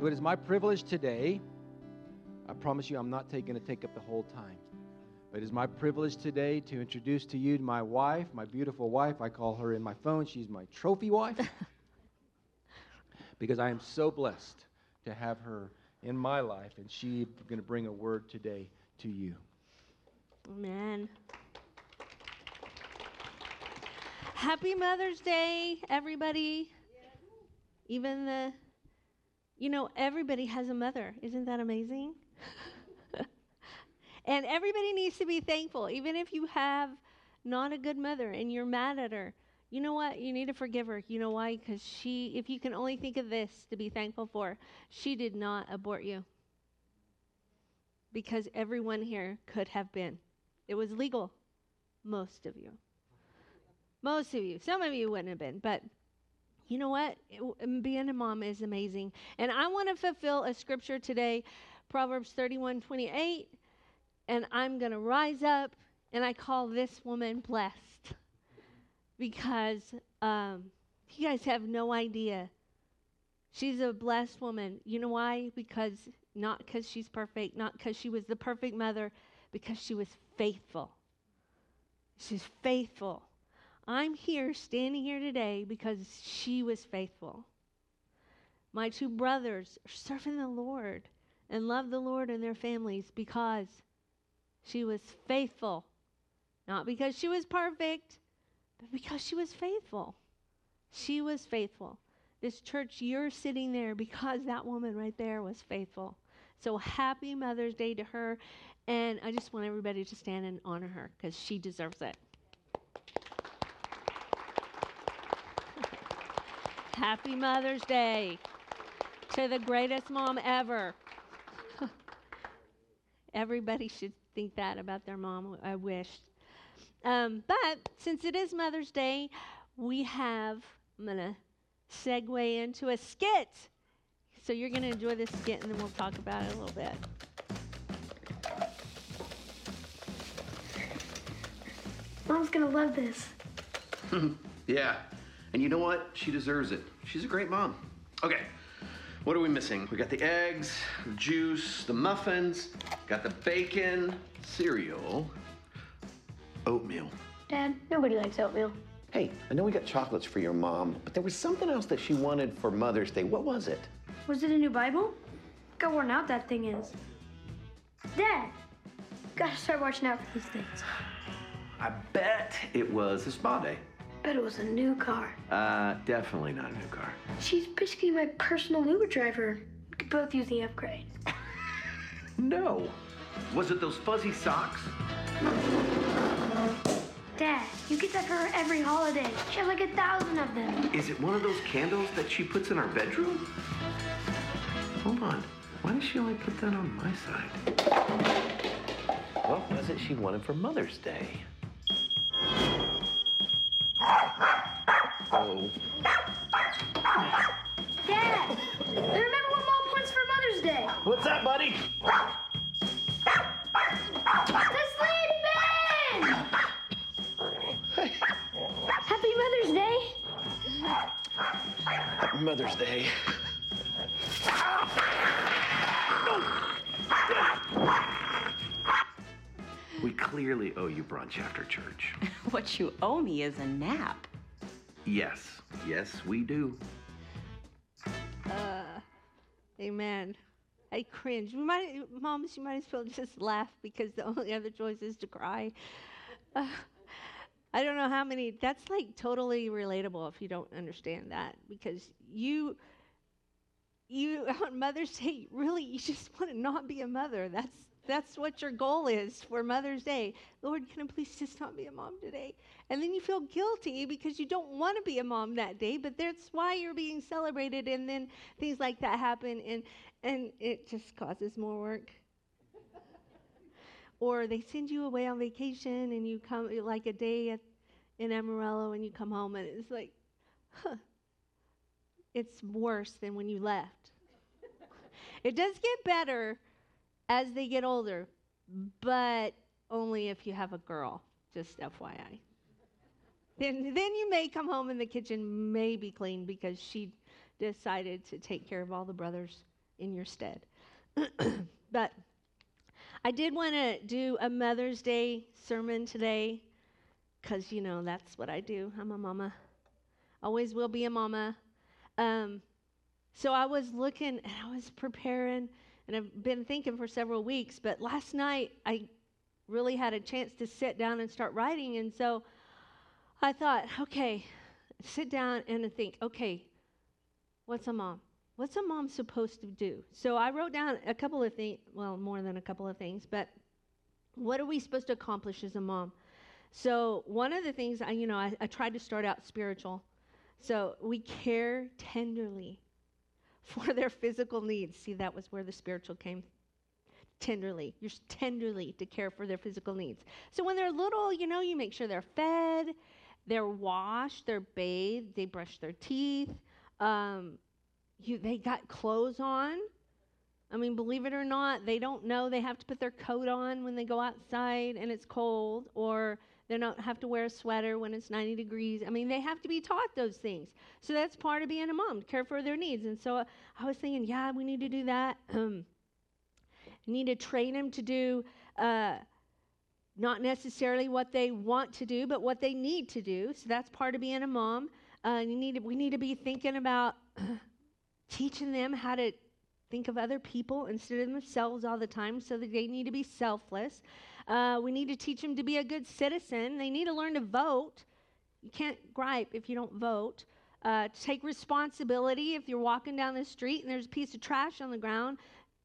So it is my privilege today. I promise you, I'm not going to take up the whole time. But it is my privilege today to introduce to you my wife, my beautiful wife. I call her in my phone. She's my trophy wife. because I am so blessed to have her in my life, and she's going to bring a word today to you. Amen. Happy Mother's Day, everybody. Even the, you know, everybody has a mother. Isn't that amazing? and everybody needs to be thankful, even if you have not a good mother and you're mad at her. You know what? You need to forgive her. You know why? Because she, if you can only think of this to be thankful for, she did not abort you. Because everyone here could have been. It was legal. Most of you. Most of you. Some of you wouldn't have been, but you know what? Being a mom is amazing. And I want to fulfill a scripture today, Proverbs 31 28. And I'm going to rise up, and I call this woman blessed because um, you guys have no idea. She's a blessed woman. You know why? Because not because she's perfect, not because she was the perfect mother, because she was faithful. She's faithful. I'm here, standing here today, because she was faithful. My two brothers are serving the Lord and love the Lord and their families because she was faithful. Not because she was perfect, but because she was faithful. She was faithful. This church, you're sitting there because that woman right there was faithful. So happy Mother's Day to her. And I just want everybody to stand and honor her because she deserves it. Happy Mother's Day to the greatest mom ever. Everybody should think that about their mom, I wish. Um, but since it is Mother's Day, we have, I'm going to segue into a skit. So you're going to enjoy this skit and then we'll talk about it a little bit. Mom's going to love this. yeah. And you know what? She deserves it. She's a great mom. Okay. What are we missing? We got the eggs, the juice, the muffins, got the bacon, cereal, oatmeal. Dad, nobody likes oatmeal. Hey, I know we got chocolates for your mom, but there was something else that she wanted for Mother's Day. What was it? Was it a new Bible? Look how worn out that thing is. Dad, gotta start watching out for these things. I bet it was a spa day. Bet it was a new car. Uh, definitely not a new car. She's basically my personal Uber driver. We could both use the upgrade. No. Was it those fuzzy socks? Dad, you get that for her every holiday. She has like a thousand of them. Is it one of those candles that she puts in our bedroom? Hold on. Why does she only put that on my side? What was it she wanted for Mother's Day? Oh. Dad, remember what Mom wants for Mother's Day? What's that, buddy? The sleep bin! Happy Mother's Day. Happy Mother's Day. We clearly owe you brunch after church. what you owe me is a nap. Yes, yes, we do. Uh, amen. I cringe. We might, moms, you might as well just laugh because the only other choice is to cry. Uh, I don't know how many. That's like totally relatable if you don't understand that because you, you on Mother's Day, really, you just want to not be a mother. That's that's what your goal is for Mother's Day. Lord, can I please just not be a mom today? And then you feel guilty because you don't want to be a mom that day, but that's why you're being celebrated. And then things like that happen, and, and it just causes more work. or they send you away on vacation and you come like a day at, in Amarillo and you come home and it's like, huh, it's worse than when you left. it does get better as they get older, but only if you have a girl, just FYI. Then, then you may come home and the kitchen may be clean because she decided to take care of all the brothers in your stead. but I did want to do a Mother's Day sermon today because, you know, that's what I do. I'm a mama. Always will be a mama. Um, so I was looking and I was preparing, and I've been thinking for several weeks, but last night I really had a chance to sit down and start writing. And so I thought, okay, sit down and think, okay, what's a mom? What's a mom supposed to do? So I wrote down a couple of things, well, more than a couple of things, but what are we supposed to accomplish as a mom? So one of the things, I, you know, I, I tried to start out spiritual. So we care tenderly for their physical needs. See, that was where the spiritual came tenderly. You're tenderly to care for their physical needs. So when they're little, you know, you make sure they're fed, they're washed, they're bathed, they brush their teeth. Um, you, they got clothes on. I mean, believe it or not, they don't know they have to put their coat on when they go outside and it's cold, or they don't have to wear a sweater when it's 90 degrees. I mean, they have to be taught those things. So that's part of being a mom, care for their needs. And so I was thinking, yeah, we need to do that. Need to train them to do uh, not necessarily what they want to do, but what they need to do. So that's part of being a mom. Uh, you need to, we need to be thinking about teaching them how to think of other people instead of themselves all the time so that they need to be selfless. Uh, we need to teach them to be a good citizen. They need to learn to vote. You can't gripe if you don't vote. Uh, take responsibility if you're walking down the street and there's a piece of trash on the ground.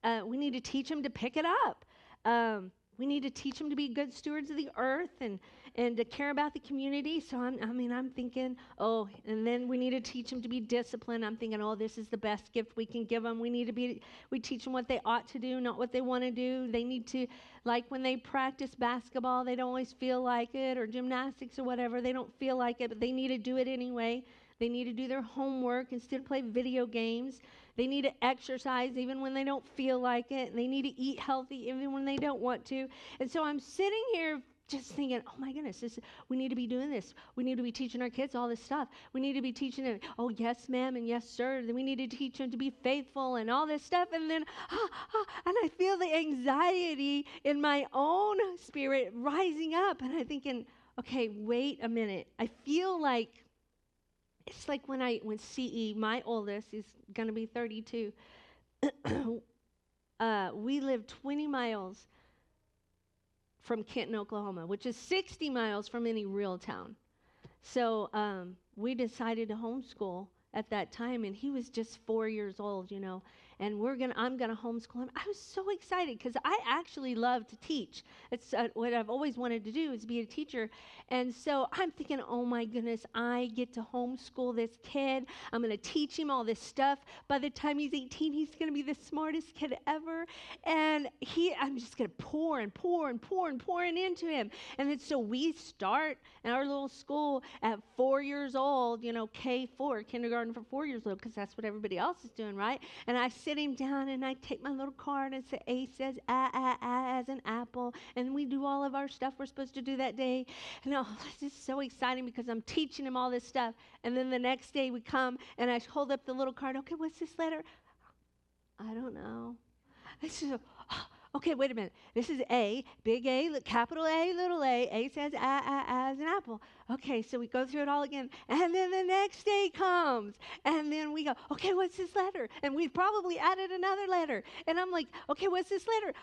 Uh, we need to teach them to pick it up. Um, we need to teach them to be good stewards of the earth and, and to care about the community. So I'm, I mean, I'm thinking, oh, and then we need to teach them to be disciplined. I'm thinking, oh, this is the best gift we can give them. We need to be, we teach them what they ought to do, not what they want to do. They need to, like when they practice basketball, they don't always feel like it, or gymnastics or whatever. They don't feel like it, but they need to do it anyway. They need to do their homework instead of play video games. They need to exercise even when they don't feel like it. They need to eat healthy even when they don't want to. And so I'm sitting here just thinking, oh my goodness, this, we need to be doing this. We need to be teaching our kids all this stuff. We need to be teaching them, oh, yes, ma'am, and yes, sir. Then we need to teach them to be faithful and all this stuff. And then, ah, ah, and I feel the anxiety in my own spirit rising up. And I'm thinking, okay, wait a minute. I feel like it's like when I when CE, my oldest is going to be 32. uh, we live 20 miles from Kenton, Oklahoma, which is 60 miles from any real town. So um, we decided to homeschool at that time, and he was just four years old, you know and we're gonna i'm gonna homeschool him. I was so excited because i actually love to teach. It's uh, what i've always wanted to do is be a teacher. And so i'm thinking oh my goodness i get to homeschool this kid. I'm gonna teach him all this stuff. By the time he's 18 he's gonna be the smartest kid ever. And he i'm just gonna pour and pour and pour and pouring into him. And then so we start in our little school at four years old you know k4 kindergarten for four years old because that's what everybody else is doing right? And i sit him down and I take my little card and say A says a as an apple. And we do all of our stuff we're supposed to do that day. And oh, this is so exciting because I'm teaching him all this stuff. And then the next day we come and I hold up the little card. Okay, what's this letter? I don't know. I said, oh, okay, wait a minute. This is A, big A, capital A, little a. A says a, a, as an apple. Okay, so we go through it all again. And then the next day comes. And then we go, okay, what's this letter? And we've probably added another letter. And I'm like, okay, what's this letter?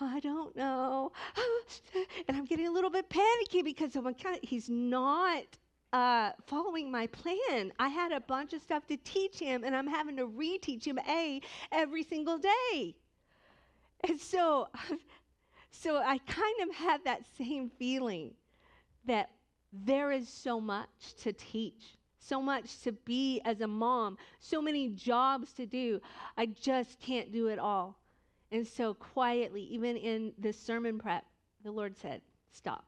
I don't know. and I'm getting a little bit panicky because oh my God, he's not uh, following my plan. I had a bunch of stuff to teach him, and I'm having to reteach him A every single day. And so, so I kind of had that same feeling that there is so much to teach, so much to be as a mom, so many jobs to do. I just can't do it all. And so, quietly, even in this sermon prep, the Lord said, Stop.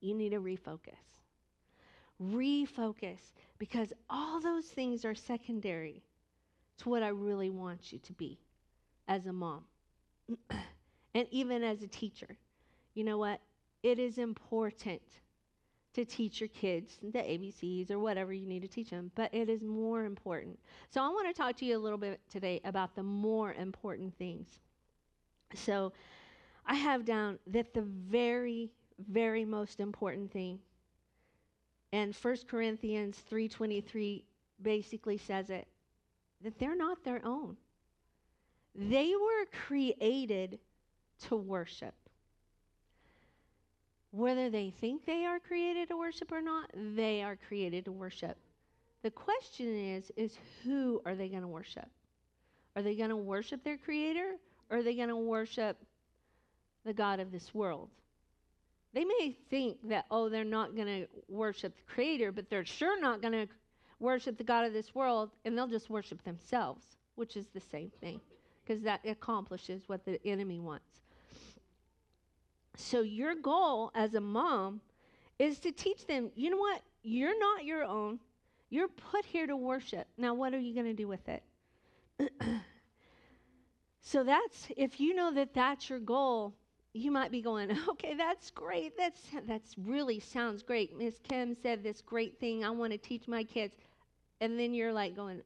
You need to refocus. Refocus because all those things are secondary to what I really want you to be as a mom. and even as a teacher, you know what? It is important to teach your kids the ABCs or whatever you need to teach them, but it is more important. So I want to talk to you a little bit today about the more important things. So I have down that the very, very most important thing, and 1 Corinthians 3.23 basically says it, that they're not their own. They were created to worship. Whether they think they are created to worship or not, they are created to worship. The question is is who are they going to worship? Are they going to worship their creator or are they going to worship the god of this world? They may think that oh they're not going to worship the creator, but they're sure not going to worship the god of this world and they'll just worship themselves, which is the same thing because that accomplishes what the enemy wants. So, your goal as a mom is to teach them you know what? You're not your own. You're put here to worship. Now, what are you going to do with it? so, that's if you know that that's your goal, you might be going, okay, that's great. That's that's really sounds great. Miss Kim said this great thing. I want to teach my kids. And then you're like going,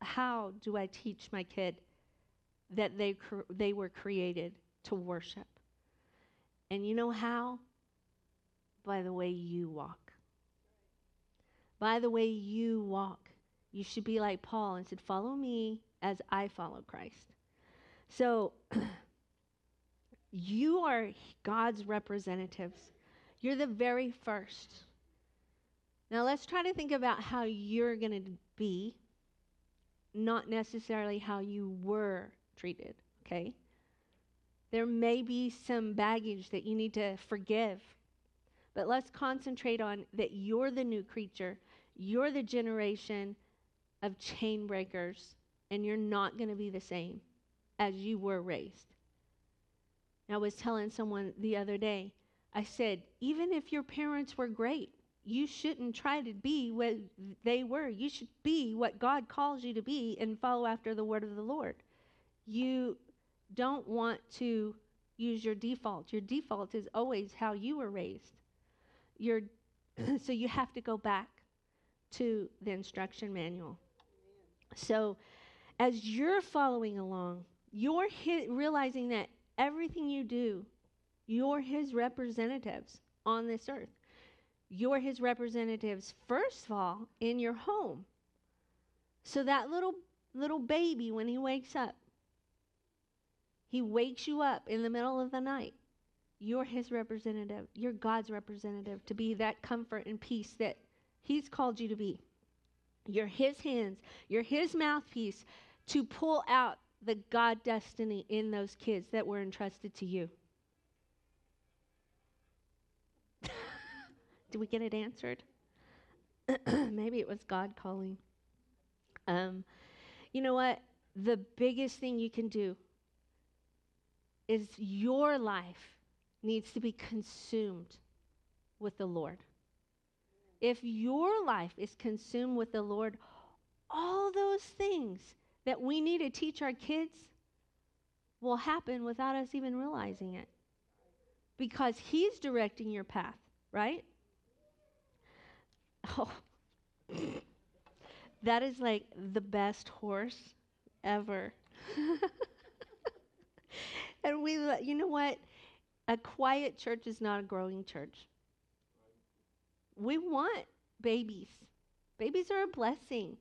how do I teach my kid that they they were created to worship? And you know how? By the way you walk. By the way you walk. You should be like Paul and said, Follow me as I follow Christ. So, you are God's representatives. You're the very first. Now, let's try to think about how you're going to be, not necessarily how you were treated, okay? There may be some baggage that you need to forgive. But let's concentrate on that you're the new creature. You're the generation of chain breakers, and you're not going to be the same as you were raised. I was telling someone the other day, I said, even if your parents were great, you shouldn't try to be what they were. You should be what God calls you to be and follow after the word of the Lord. You don't want to use your default. Your default is always how you were raised. Your, so you have to go back to the instruction manual. So as you're following along, you're realizing that everything you do, you're his representatives on this earth. You're his representatives, first of all, in your home. So that little little baby, when he wakes up, he wakes you up in the middle of the night. You're his representative. You're God's representative to be that comfort and peace that he's called you to be. You're his hands, you're his mouthpiece to pull out the God destiny in those kids that were entrusted to you. Did we get it answered? Maybe it was God calling. Um, you know what? The biggest thing you can do is your life needs to be consumed with the Lord. If your life is consumed with the Lord, all those things that we need to teach our kids will happen without us even realizing it. Because He's directing your path, right? Oh, that is like the best horse ever. and we, you know what? A quiet church is not a growing church. We want babies. Babies are a blessing.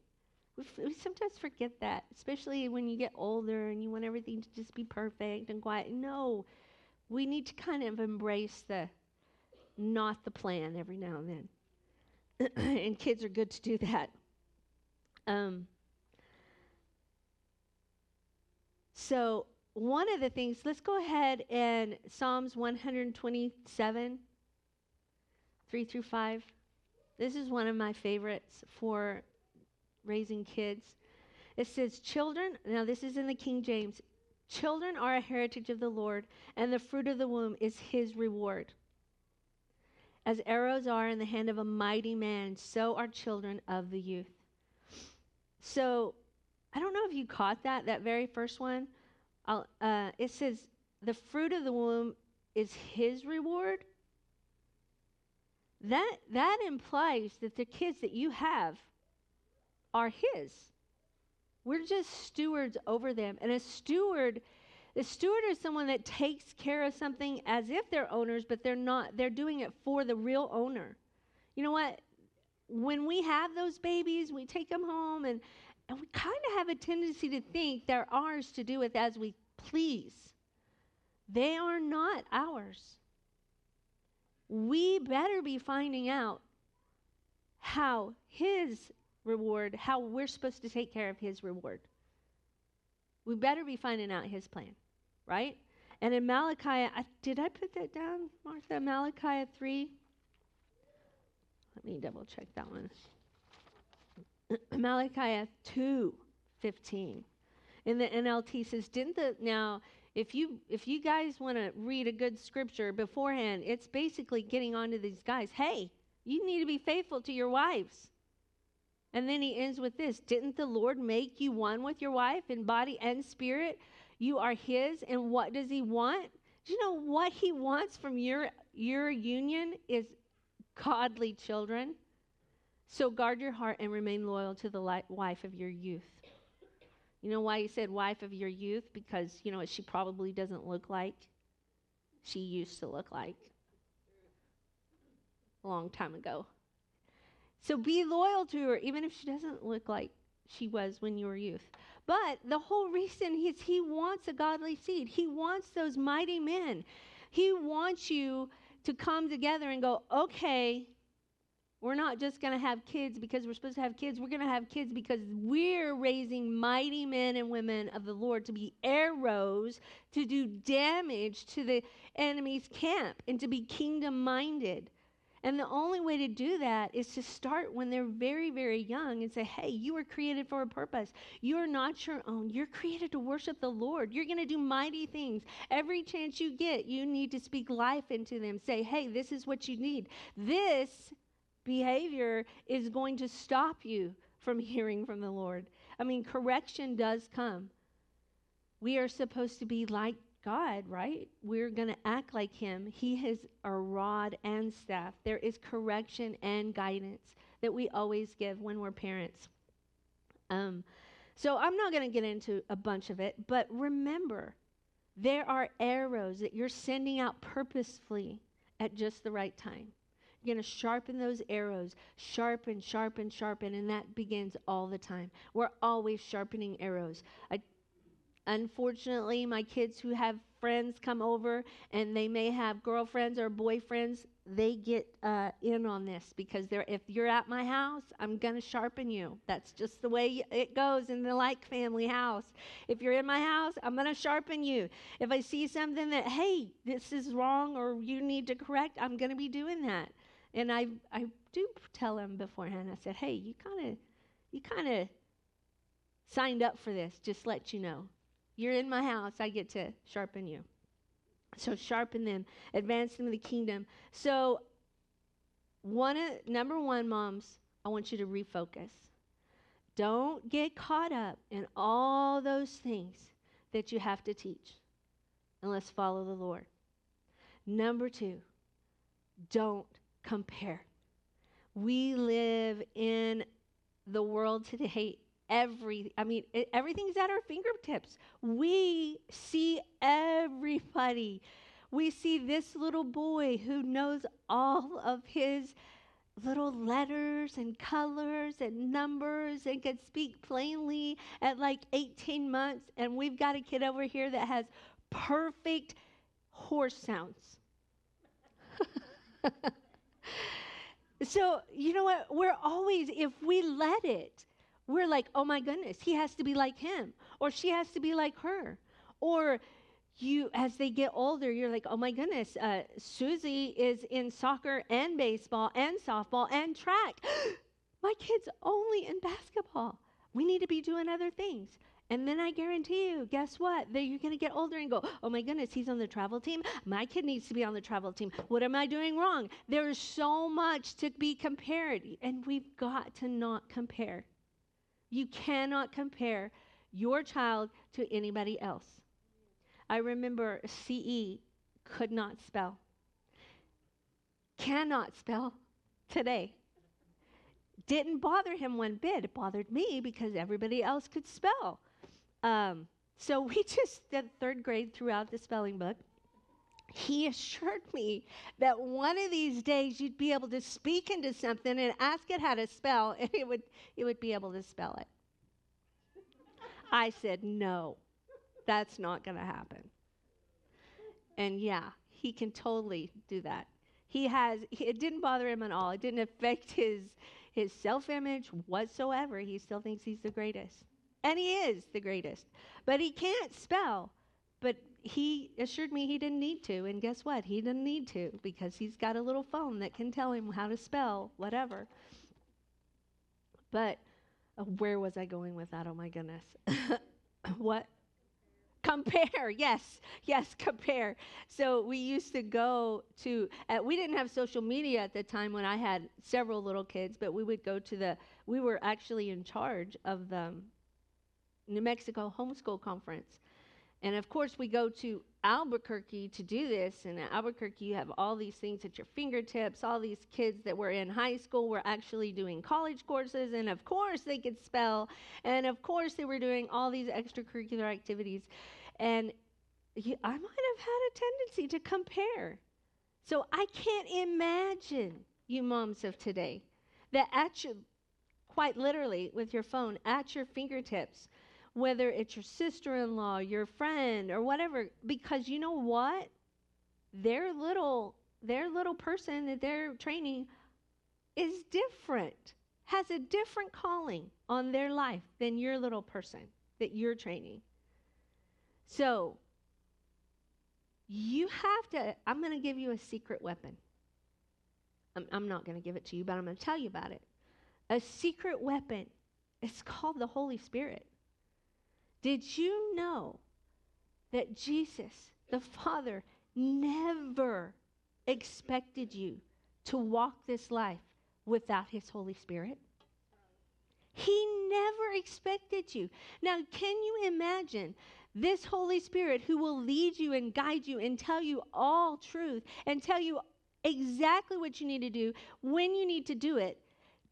We, f- we sometimes forget that, especially when you get older and you want everything to just be perfect and quiet. No, we need to kind of embrace the not the plan every now and then. and kids are good to do that. Um, so one of the things, let's go ahead and Psalms 127, 3 through 5. This is one of my favorites for raising kids. It says, Children, now this is in the King James, children are a heritage of the Lord, and the fruit of the womb is his reward. As arrows are in the hand of a mighty man, so are children of the youth. So, I don't know if you caught that, that very first one uh, it says, the fruit of the womb is his reward. that that implies that the kids that you have are his. We're just stewards over them. And a steward, the steward is someone that takes care of something as if they're owners, but they're not. They're doing it for the real owner. You know what? When we have those babies, we take them home and, and we kind of have a tendency to think they're ours to do with as we please. They are not ours. We better be finding out how his reward, how we're supposed to take care of his reward. We better be finding out his plan, right? And in Malachi, I, did I put that down, Martha? Malachi 3? Let me double check that one. Malachi 2 15. In the NLT says, Didn't the, now, if you if you guys want to read a good scripture beforehand, it's basically getting onto these guys. Hey, you need to be faithful to your wives. And then he ends with this Didn't the Lord make you one with your wife in body and spirit? You are his. And what does he want? Do you know what he wants from your, your union is godly children? So guard your heart and remain loyal to the li- wife of your youth. You know why he said wife of your youth? Because, you know, what she probably doesn't look like she used to look like a long time ago. So be loyal to her, even if she doesn't look like she was when you were youth. But the whole reason is he wants a godly seed. He wants those mighty men. He wants you to come together and go, okay, we're not just going to have kids because we're supposed to have kids. We're going to have kids because we're raising mighty men and women of the Lord to be arrows to do damage to the enemy's camp and to be kingdom minded. And the only way to do that is to start when they're very, very young and say, hey, you were created for a purpose. You are not your own. You're created to worship the Lord. You're going to do mighty things. Every chance you get, you need to speak life into them. Say, hey, this is what you need. This behavior is going to stop you from hearing from the Lord. I mean, correction does come. We are supposed to be like God, right? We're going to act like Him. He has a rod and staff. There is correction and guidance that we always give when we're parents. Um, so I'm not going to get into a bunch of it, but remember, there are arrows that you're sending out purposefully at just the right time. Going to sharpen those arrows, sharpen, sharpen, sharpen, and that begins all the time. We're always sharpening arrows. I Unfortunately, my kids who have friends come over and they may have girlfriends or boyfriends, they get uh, in on this because they're if you're at my house, I'm gonna sharpen you. That's just the way it goes in the Like family house. If you're in my house, I'm gonna sharpen you. If I see something that hey, this is wrong or you need to correct, I'm gonna be doing that. And I I do tell them beforehand. I said, hey, you kind of you kind of signed up for this. Just let you know. You're in my house, I get to sharpen you. So sharpen them, advance them in the kingdom. So one number one, moms, I want you to refocus. Don't get caught up in all those things that you have to teach. And let's follow the Lord. Number two, don't compare. We live in the world today every i mean it, everything's at our fingertips. We see everybody. We see this little boy who knows all of his little letters and colors and numbers and can speak plainly at like 18 months. And we've got a kid over here that has perfect horse sounds so you know what we're always if we let it we're like, oh my goodness, he has to be like him, or she has to be like her. Or you, as they get older, you're like, oh my goodness, uh, Susie is in soccer and baseball and softball and track. my kid's only in basketball. We need to be doing other things. And then I guarantee you, guess what? That you're going to get older and go, oh my goodness, he's on the travel team. My kid needs to be on the travel team. What am I doing wrong? There's so much to be compared, and we've got to not compare. You cannot compare your child to anybody else. I remember CE could not spell, cannot spell. today. Didn't bother him one bit. It bothered me because everybody else could spell. Um, so we just did third grade throughout the spelling book. He assured me that one of these days you'd be able to speak into something and ask it how to spell, and it would, it would be able to spell it. I said, no, that's not going to happen. And yeah, he can totally do that. He has, it didn't bother him at all. It didn't affect his, his self image whatsoever. He still thinks he's the greatest. And he is the greatest. But he can't spell. But he assured me he didn't need to. And guess what? He didn't need to because he's got a little phone that can tell him how to spell whatever. But uh, where was I going with that? Oh my goodness. what? compare yes yes compare so we used to go to uh, we didn't have social media at the time when i had several little kids but we would go to the we were actually in charge of the new mexico homeschool conference. And of course we go to albuquerque to do this. And at albuquerque you have all these things at your fingertips all these kids that were in high school were actually doing college courses. And of course they could spell. And of course they were doing all these extracurricular activities. And I might have had a tendency to compare. So I can't imagine you moms of today that at your, quite literally with your phone at your fingertips, whether it's your sister in law, your friend, or whatever, because you know what? Their little, their little person that they're training is different, has a different calling on their life than your little person that you're training. So, you have to, I'm going to give you a secret weapon. I'm, I'm not going to give it to you, but I'm going to tell you about it. A secret weapon. It's called the Holy Spirit. Did you know that Jesus, the Father, never expected you to walk this life without His Holy Spirit? He never expected you. Now, can you imagine this Holy Spirit who will lead you and guide you and tell you all truth and tell you exactly what you need to do when you need to do it.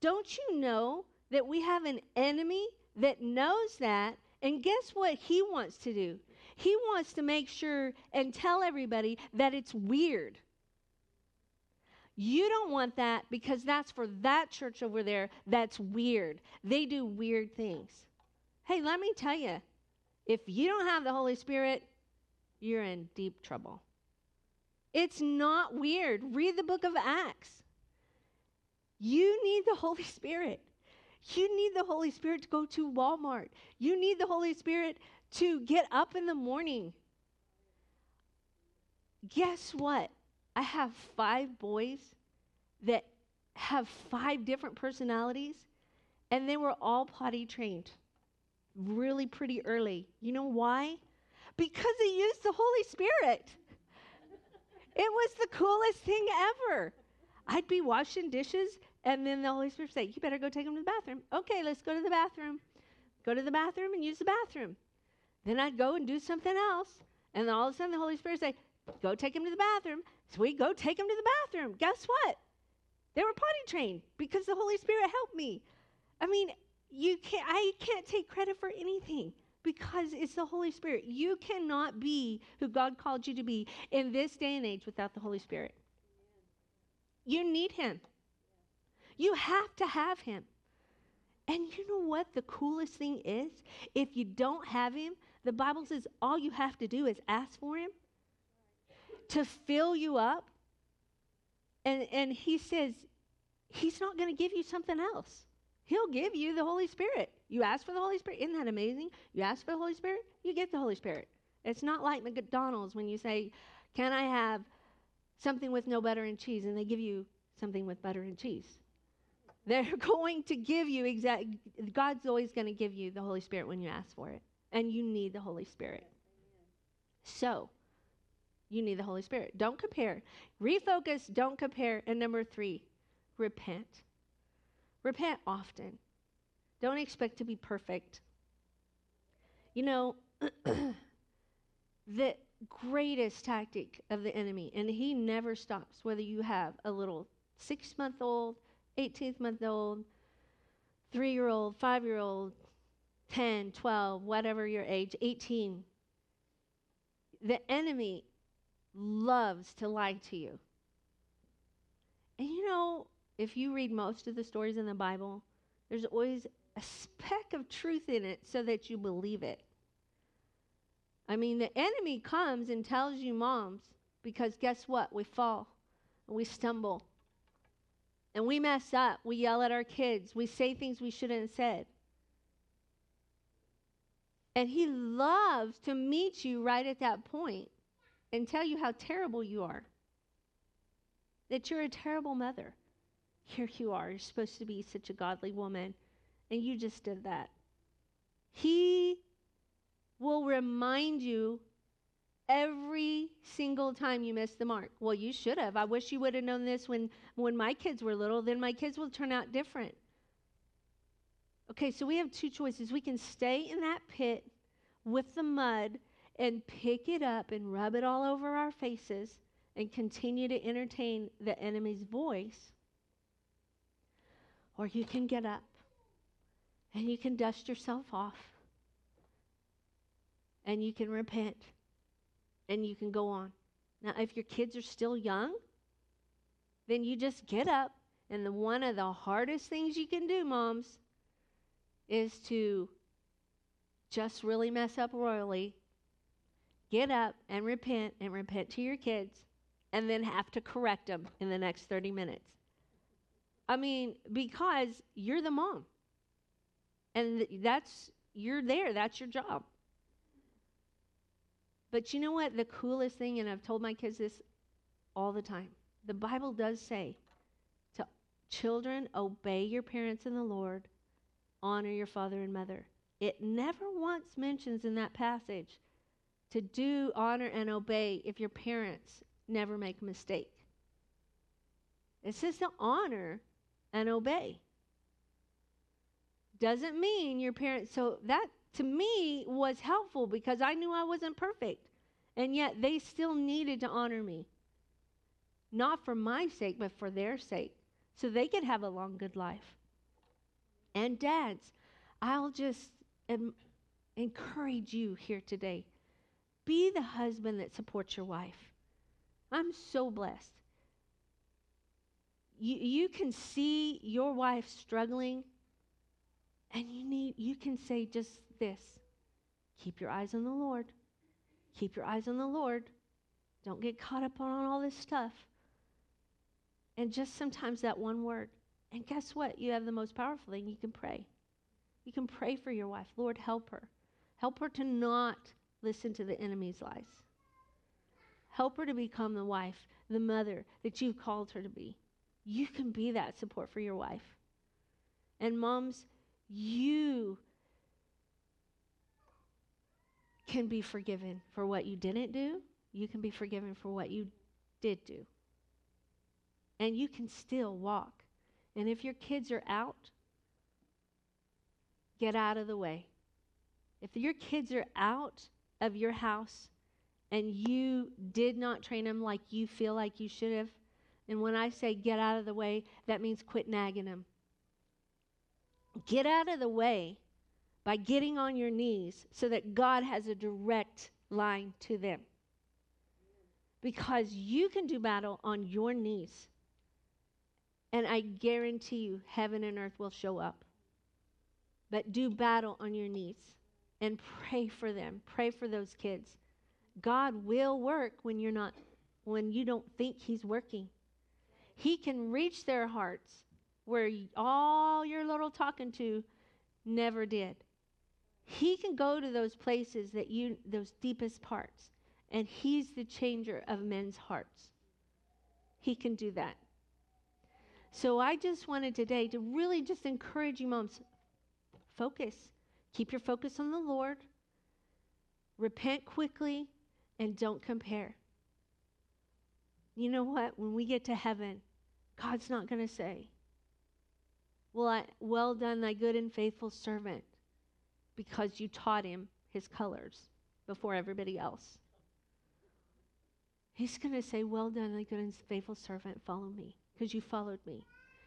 Don't you know that we have an enemy that knows that? And guess what he wants to do? He wants to make sure and tell everybody that it's weird. You don't want that because that's for that church over there that's weird. They do weird things. Hey, let me tell you, if you don't have the Holy Spirit, you're in deep trouble. It's not weird. Read the book of Acts. You need the Holy Spirit. You need the Holy Spirit to go to Walmart. You need the Holy Spirit to get up in the morning. Guess what? I have five boys that have five different personalities, and they were all potty trained really pretty early. You know why? Because they used the Holy Spirit. it was the coolest thing ever. I'd be washing dishes, and then the Holy Spirit say, You better go take them to the bathroom. Okay, let's go to the bathroom. Go to the bathroom and use the bathroom. Then I'd go and do something else, and then all of a sudden the Holy Spirit say, Go take him to the bathroom. So we go take him to the bathroom. Guess what? They were potty trained because the Holy Spirit helped me. I mean, you can't, I can't take credit for anything because it's the Holy Spirit. You cannot be who God called you to be in this day and age without the Holy Spirit. You need Him. You have to have Him. And you know what the coolest thing is? If you don't have Him, the Bible says all you have to do is ask for Him to fill you up. And, and He says, He's not going to give you something else. He'll give you the Holy Spirit. You ask for the Holy Spirit. Isn't that amazing? You ask for the Holy Spirit, you get the Holy Spirit. It's not like McDonald's when you say, Can I have something with no butter and cheese? And they give you something with butter and cheese. They're going to give you exact God's always going to give you the Holy Spirit when you ask for it. And you need the Holy Spirit. So, you need the Holy Spirit. Don't compare. Refocus, don't compare. And number three, repent. Repent often. Don't expect to be perfect. You know, the greatest tactic of the enemy, and he never stops, whether you have a little six month old, 18th month old, three year old, five year old, 10, 12, whatever your age, 18. The enemy loves to lie to you. And you know, if you read most of the stories in the Bible, there's always a speck of truth in it so that you believe it. I mean, the enemy comes and tells you, moms, because guess what? We fall and we stumble and we mess up. We yell at our kids. We say things we shouldn't have said. And he loves to meet you right at that point and tell you how terrible you are. That you're a terrible mother. Here you are. You're supposed to be such a godly woman, and you just did that. He will remind you every single time you miss the mark. Well, you should have. I wish you would have known this when, when my kids were little, then my kids will turn out different. Okay, so we have two choices. We can stay in that pit with the mud and pick it up and rub it all over our faces and continue to entertain the enemy's voice. Or you can get up and you can dust yourself off and you can repent and you can go on. Now, if your kids are still young, then you just get up. And the, one of the hardest things you can do, moms, is to just really mess up royally. Get up and repent and repent to your kids and then have to correct them in the next 30 minutes. I mean, because you're the mom. And that's, you're there, that's your job. But you know what? The coolest thing, and I've told my kids this all the time the Bible does say to children, obey your parents in the Lord, honor your father and mother. It never once mentions in that passage to do, honor, and obey if your parents never make a mistake. It says to honor and obey. Doesn't mean your parents, so that to me was helpful because I knew I wasn't perfect. And yet they still needed to honor me. Not for my sake, but for their sake. So they could have a long, good life. And dads, I'll just encourage you here today. Be the husband that supports your wife. I'm so blessed. You, you can see your wife struggling, and you need you can say just this keep your eyes on the Lord. Keep your eyes on the Lord. Don't get caught up on all this stuff. And just sometimes that one word. And guess what? You have the most powerful thing. You can pray. You can pray for your wife. Lord, help her. Help her to not listen to the enemy's lies. Help her to become the wife, the mother that you've called her to be. You can be that support for your wife. And moms, you can be forgiven for what you didn't do. You can be forgiven for what you did do. And you can still walk. And if your kids are out, get out of the way. If your kids are out of your house and you did not train them like you feel like you should have, and when I say get out of the way, that means quit nagging them. Get out of the way by getting on your knees so that God has a direct line to them. Because you can do battle on your knees. And I guarantee you, heaven and earth will show up. But do battle on your knees and pray for them. Pray for those kids. God will work when you're not when you don't think he's working. He can reach their hearts where all your little talking to never did. He can go to those places that you, those deepest parts, and He's the changer of men's hearts. He can do that. So I just wanted today to really just encourage you, moms, focus. Keep your focus on the Lord. Repent quickly and don't compare. You know what? When we get to heaven, God's not going to say, well, I, well done, thy good and faithful servant because you taught him his colors before everybody else. He's going to say, Well done, thy good and faithful servant, follow me. because you followed me.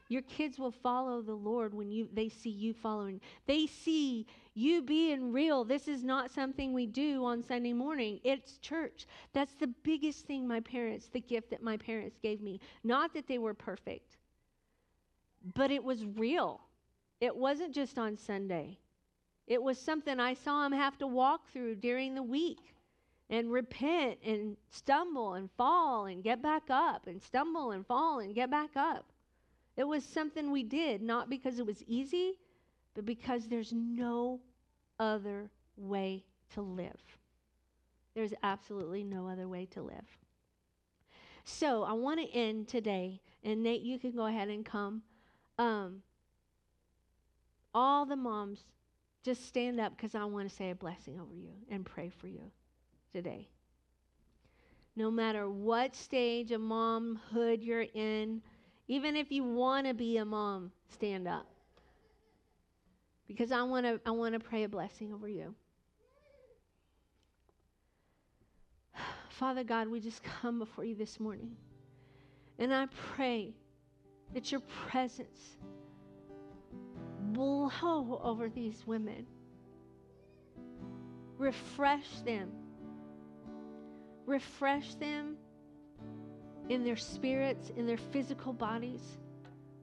Your kids will follow the Lord when you they see you following. They see you being real. This is not something we do on Sunday morning. It's church. That's the biggest thing my parents, the gift that my parents gave me. Not that they were perfect, but it was real. It wasn't just on Sunday. It was something I saw him have to walk through during the week and repent and stumble and fall and get back up and stumble and fall and get back up. It was something we did, not because it was easy, but because there's no other way to live. There's absolutely no other way to live. So I want to end today, and Nate, you can go ahead and come. Um, all the moms, just stand up because I want to say a blessing over you and pray for you today. No matter what stage of momhood you're in, even if you want to be a mom, stand up. Because I want to I want to pray a blessing over you. Father God, we just come before you this morning. And I pray that your presence blow over these women. Refresh them. Refresh them in their spirits, in their physical bodies.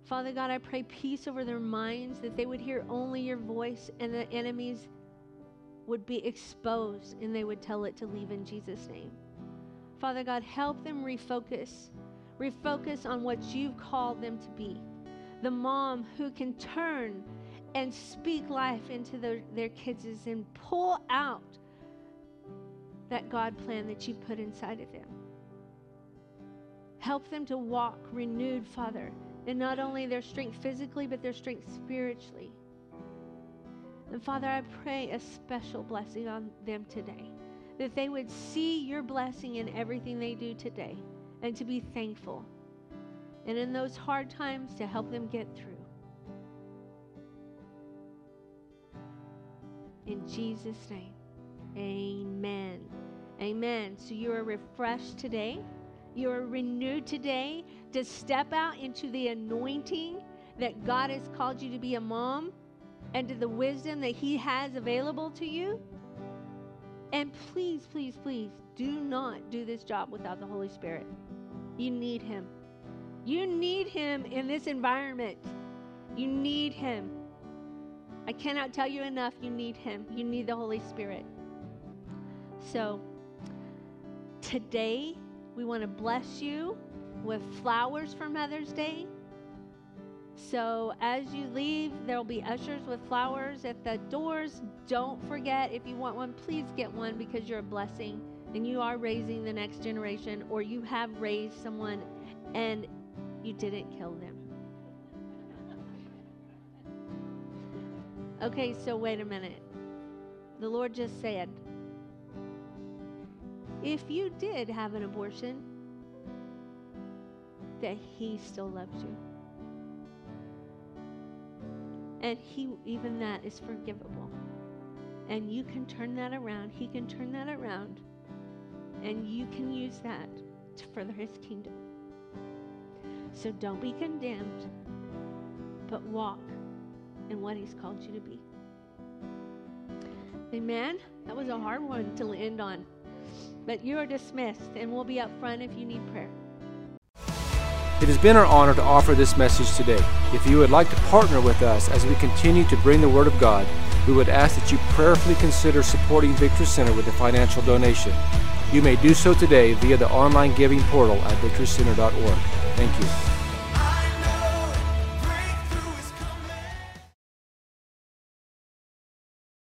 Father God, I pray peace over their minds, that they would hear only your voice and the enemies would be exposed and they would tell it to leave in Jesus' name. Father God, help them refocus. Refocus on what you've called them to be. The mom who can turn and speak life into their, their kids and pull out that God plan that you've put inside of them. Help them to walk renewed, Father, in not only their strength physically, but their strength spiritually. And Father, I pray a special blessing on them today, that they would see your blessing in everything they do today and to be thankful. And in those hard times, to help them get through. In Jesus' name, amen. Amen. So you are refreshed today. You are renewed today to step out into the anointing that God has called you to be a mom and to the wisdom that He has available to you. And please, please, please do not do this job without the Holy Spirit. You need Him. You need Him in this environment. You need Him. I cannot tell you enough. You need Him. You need the Holy Spirit. So, today, we want to bless you with flowers for Mother's Day. So as you leave, there will be ushers with flowers at the doors. Don't forget, if you want one, please get one because you're a blessing and you are raising the next generation, or you have raised someone and you didn't kill them. Okay, so wait a minute. The Lord just said, if you did have an abortion, that He still loves you. And He, even that is forgivable. And you can turn that around. He can turn that around. And you can use that to further His kingdom. So don't be condemned, but walk in what He's called you to be. Amen. That was a hard one to end on. But you are dismissed, and we'll be up front if you need prayer. It has been our honor to offer this message today. If you would like to partner with us as we continue to bring the Word of God, we would ask that you prayerfully consider supporting Victory Center with a financial donation. You may do so today via the online giving portal at victorycenter.org. Thank you.